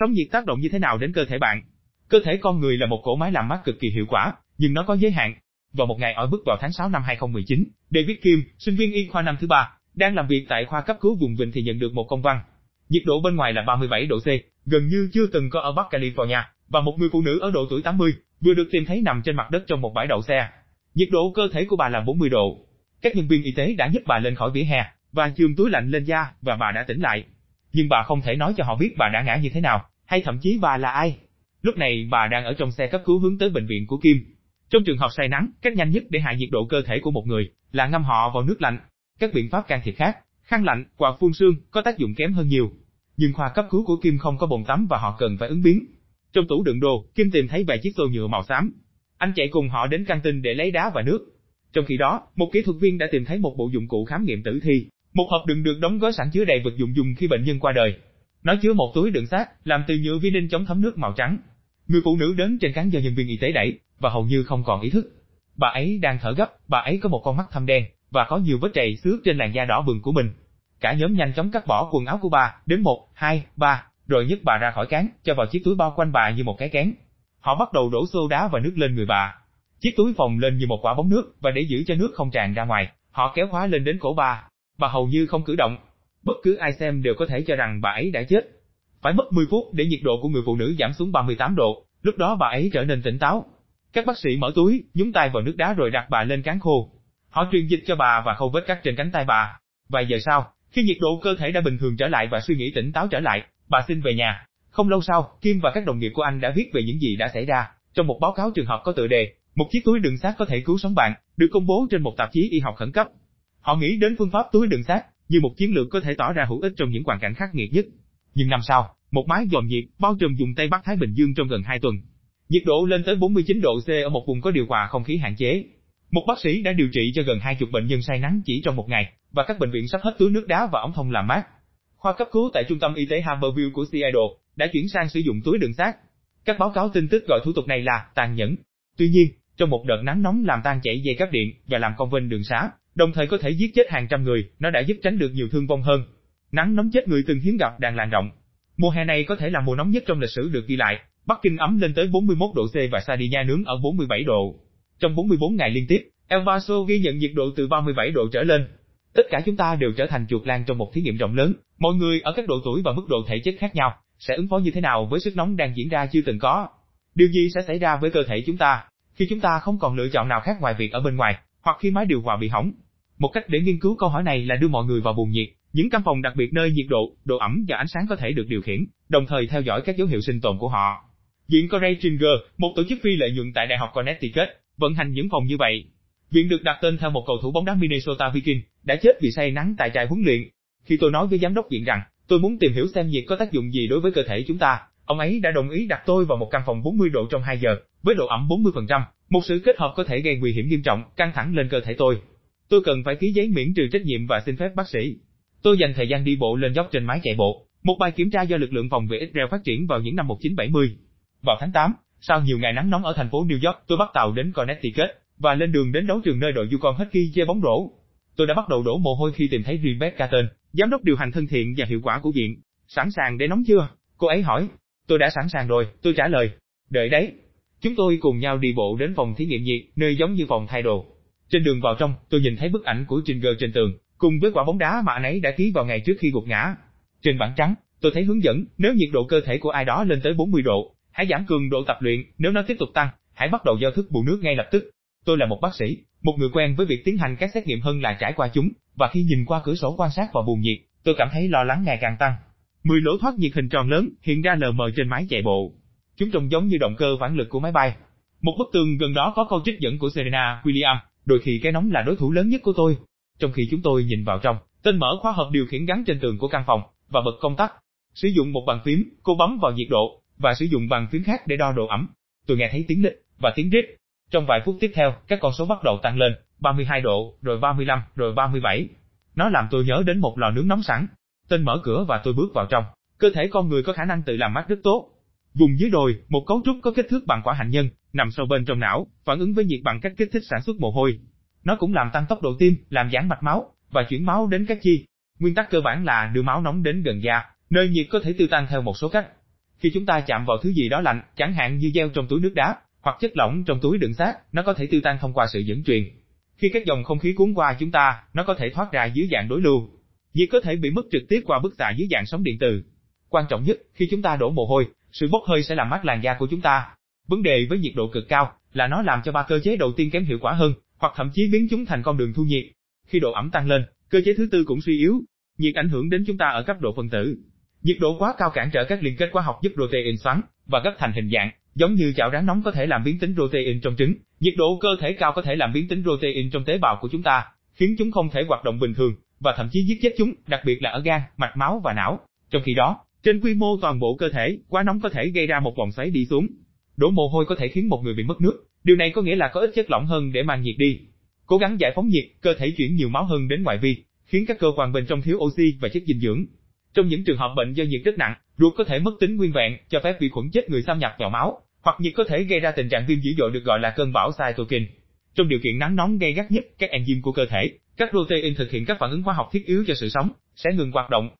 Sóng nhiệt tác động như thế nào đến cơ thể bạn? Cơ thể con người là một cỗ máy làm mát cực kỳ hiệu quả, nhưng nó có giới hạn. Vào một ngày ở bước vào tháng 6 năm 2019, David Kim, sinh viên y khoa năm thứ ba, đang làm việc tại khoa cấp cứu vùng Vịnh thì nhận được một công văn. Nhiệt độ bên ngoài là 37 độ C, gần như chưa từng có ở Bắc California, và một người phụ nữ ở độ tuổi 80 vừa được tìm thấy nằm trên mặt đất trong một bãi đậu xe. Nhiệt độ cơ thể của bà là 40 độ. Các nhân viên y tế đã giúp bà lên khỏi vỉa hè và chườm túi lạnh lên da và bà đã tỉnh lại. Nhưng bà không thể nói cho họ biết bà đã ngã như thế nào, hay thậm chí bà là ai. Lúc này bà đang ở trong xe cấp cứu hướng tới bệnh viện của Kim. Trong trường hợp say nắng, cách nhanh nhất để hạ nhiệt độ cơ thể của một người là ngâm họ vào nước lạnh. Các biện pháp can thiệp khác, khăn lạnh, quạt phun sương có tác dụng kém hơn nhiều. Nhưng khoa cấp cứu của Kim không có bồn tắm và họ cần phải ứng biến. Trong tủ đựng đồ, Kim tìm thấy vài chiếc tô nhựa màu xám. Anh chạy cùng họ đến căng tin để lấy đá và nước. Trong khi đó, một kỹ thuật viên đã tìm thấy một bộ dụng cụ khám nghiệm tử thi, một hộp đựng được đóng gói sẵn chứa đầy vật dụng dùng khi bệnh nhân qua đời. Nó chứa một túi đựng xác, làm từ nhựa vi chống thấm nước màu trắng. Người phụ nữ đến trên cắn do nhân viên y tế đẩy, và hầu như không còn ý thức. Bà ấy đang thở gấp, bà ấy có một con mắt thâm đen, và có nhiều vết trầy xước trên làn da đỏ bừng của mình. Cả nhóm nhanh chóng cắt bỏ quần áo của bà, đến một, hai, ba, rồi nhấc bà ra khỏi cán, cho vào chiếc túi bao quanh bà như một cái kén. Họ bắt đầu đổ xô đá và nước lên người bà. Chiếc túi phồng lên như một quả bóng nước, và để giữ cho nước không tràn ra ngoài, họ kéo khóa lên đến cổ bà. Bà hầu như không cử động. Bất cứ ai xem đều có thể cho rằng bà ấy đã chết. Phải mất 10 phút để nhiệt độ của người phụ nữ giảm xuống 38 độ, lúc đó bà ấy trở nên tỉnh táo. Các bác sĩ mở túi, nhúng tay vào nước đá rồi đặt bà lên cán khô. Họ truyền dịch cho bà và khâu vết cắt trên cánh tay bà. Vài giờ sau, khi nhiệt độ cơ thể đã bình thường trở lại và suy nghĩ tỉnh táo trở lại, bà xin về nhà. Không lâu sau, Kim và các đồng nghiệp của anh đã viết về những gì đã xảy ra. Trong một báo cáo trường hợp có tựa đề, một chiếc túi đựng xác có thể cứu sống bạn, được công bố trên một tạp chí y học khẩn cấp. Họ nghĩ đến phương pháp túi đựng xác như một chiến lược có thể tỏ ra hữu ích trong những hoàn cảnh khắc nghiệt nhất. Nhưng năm sau, một máy dòm nhiệt bao trùm dùng Tây Bắc Thái Bình Dương trong gần 2 tuần. Nhiệt độ lên tới 49 độ C ở một vùng có điều hòa không khí hạn chế. Một bác sĩ đã điều trị cho gần 20 bệnh nhân say nắng chỉ trong một ngày, và các bệnh viện sắp hết túi nước đá và ống thông làm mát. Khoa cấp cứu tại trung tâm y tế Harborview của Seattle đã chuyển sang sử dụng túi đựng xác. Các báo cáo tin tức gọi thủ tục này là tàn nhẫn. Tuy nhiên, trong một đợt nắng nóng làm tan chảy dây cáp điện và làm cong vênh đường xá, đồng thời có thể giết chết hàng trăm người, nó đã giúp tránh được nhiều thương vong hơn. Nắng nóng chết người từng hiếm gặp đang lan rộng. Mùa hè này có thể là mùa nóng nhất trong lịch sử được ghi lại. Bắc Kinh ấm lên tới 41 độ C và Sardinia nướng ở 47 độ. Trong 44 ngày liên tiếp, El Paso ghi nhận nhiệt độ từ 37 độ trở lên. Tất cả chúng ta đều trở thành chuột lang trong một thí nghiệm rộng lớn. Mọi người ở các độ tuổi và mức độ thể chất khác nhau sẽ ứng phó như thế nào với sức nóng đang diễn ra chưa từng có. Điều gì sẽ xảy ra với cơ thể chúng ta khi chúng ta không còn lựa chọn nào khác ngoài việc ở bên ngoài, hoặc khi máy điều hòa bị hỏng? Một cách để nghiên cứu câu hỏi này là đưa mọi người vào buồng nhiệt, những căn phòng đặc biệt nơi nhiệt độ, độ ẩm và ánh sáng có thể được điều khiển, đồng thời theo dõi các dấu hiệu sinh tồn của họ. Viện Corey Tringer, một tổ chức phi lợi nhuận tại Đại học Connecticut, vận hành những phòng như vậy. Viện được đặt tên theo một cầu thủ bóng đá Minnesota Vikings, đã chết vì say nắng tại trại huấn luyện. Khi tôi nói với giám đốc viện rằng, tôi muốn tìm hiểu xem nhiệt có tác dụng gì đối với cơ thể chúng ta, ông ấy đã đồng ý đặt tôi vào một căn phòng 40 độ trong 2 giờ, với độ ẩm 40%, một sự kết hợp có thể gây nguy hiểm nghiêm trọng, căng thẳng lên cơ thể tôi. Tôi cần phải ký giấy miễn trừ trách nhiệm và xin phép bác sĩ. Tôi dành thời gian đi bộ lên dốc trên mái chạy bộ, một bài kiểm tra do lực lượng phòng vệ Israel phát triển vào những năm 1970. Vào tháng 8, sau nhiều ngày nắng nóng ở thành phố New York, tôi bắt tàu đến Connecticut và lên đường đến đấu trường nơi đội Yukon Husky chơi bóng rổ. Tôi đã bắt đầu đổ mồ hôi khi tìm thấy Rebecca Catton, giám đốc điều hành thân thiện và hiệu quả của viện. Sẵn sàng để nóng chưa? Cô ấy hỏi. Tôi đã sẵn sàng rồi, tôi trả lời. Đợi đấy. Chúng tôi cùng nhau đi bộ đến phòng thí nghiệm nhiệt, nơi giống như phòng thay đồ. Trên đường vào trong, tôi nhìn thấy bức ảnh của trình gờ trên tường, cùng với quả bóng đá mà anh ấy đã ký vào ngày trước khi gục ngã. Trên bảng trắng, tôi thấy hướng dẫn, nếu nhiệt độ cơ thể của ai đó lên tới 40 độ, hãy giảm cường độ tập luyện, nếu nó tiếp tục tăng, hãy bắt đầu giao thức bù nước ngay lập tức. Tôi là một bác sĩ, một người quen với việc tiến hành các xét nghiệm hơn là trải qua chúng, và khi nhìn qua cửa sổ quan sát vào buồng nhiệt, tôi cảm thấy lo lắng ngày càng tăng. Mười lỗ thoát nhiệt hình tròn lớn hiện ra lờ mờ trên máy chạy bộ. Chúng trông giống như động cơ phản lực của máy bay. Một bức tường gần đó có câu trích dẫn của Serena Williams, đôi khi cái nóng là đối thủ lớn nhất của tôi. Trong khi chúng tôi nhìn vào trong, tên mở khóa hộp điều khiển gắn trên tường của căn phòng và bật công tắc. Sử dụng một bàn phím, cô bấm vào nhiệt độ và sử dụng bàn phím khác để đo độ ẩm. Tôi nghe thấy tiếng lịch và tiếng rít. Trong vài phút tiếp theo, các con số bắt đầu tăng lên, 32 độ, rồi 35, rồi 37. Nó làm tôi nhớ đến một lò nướng nóng sẵn. Tên mở cửa và tôi bước vào trong. Cơ thể con người có khả năng tự làm mát rất tốt. Vùng dưới đồi, một cấu trúc có kích thước bằng quả hạnh nhân, nằm sâu bên trong não, phản ứng với nhiệt bằng cách kích thích sản xuất mồ hôi. Nó cũng làm tăng tốc độ tim, làm giãn mạch máu và chuyển máu đến các chi. Nguyên tắc cơ bản là đưa máu nóng đến gần da, nơi nhiệt có thể tiêu tan theo một số cách. Khi chúng ta chạm vào thứ gì đó lạnh, chẳng hạn như gel trong túi nước đá, hoặc chất lỏng trong túi đựng xác, nó có thể tiêu tan thông qua sự dẫn truyền. Khi các dòng không khí cuốn qua chúng ta, nó có thể thoát ra dưới dạng đối lưu. Nhiệt có thể bị mất trực tiếp qua bức xạ dưới dạng sóng điện từ. Quan trọng nhất, khi chúng ta đổ mồ hôi, sự bốc hơi sẽ làm mát làn da của chúng ta. Vấn đề với nhiệt độ cực cao là nó làm cho ba cơ chế đầu tiên kém hiệu quả hơn, hoặc thậm chí biến chúng thành con đường thu nhiệt. Khi độ ẩm tăng lên, cơ chế thứ tư cũng suy yếu. Nhiệt ảnh hưởng đến chúng ta ở cấp độ phân tử. Nhiệt độ quá cao cản trở các liên kết hóa học giúp protein xoắn và gấp thành hình dạng, giống như chảo rán nóng có thể làm biến tính protein trong trứng. Nhiệt độ cơ thể cao có thể làm biến tính protein trong tế bào của chúng ta, khiến chúng không thể hoạt động bình thường và thậm chí giết chết chúng, đặc biệt là ở gan, mạch máu và não. Trong khi đó, trên quy mô toàn bộ cơ thể, quá nóng có thể gây ra một vòng xoáy đi xuống. Đổ mồ hôi có thể khiến một người bị mất nước, điều này có nghĩa là có ít chất lỏng hơn để mang nhiệt đi. Cố gắng giải phóng nhiệt, cơ thể chuyển nhiều máu hơn đến ngoại vi, khiến các cơ quan bên trong thiếu oxy và chất dinh dưỡng. Trong những trường hợp bệnh do nhiệt rất nặng, ruột có thể mất tính nguyên vẹn, cho phép vi khuẩn chết người xâm nhập vào máu, hoặc nhiệt có thể gây ra tình trạng viêm dữ dội được gọi là cơn bão cytokine. Trong điều kiện nắng nóng gay gắt nhất, các enzyme của cơ thể, các protein thực hiện các phản ứng hóa học thiết yếu cho sự sống, sẽ ngừng hoạt động,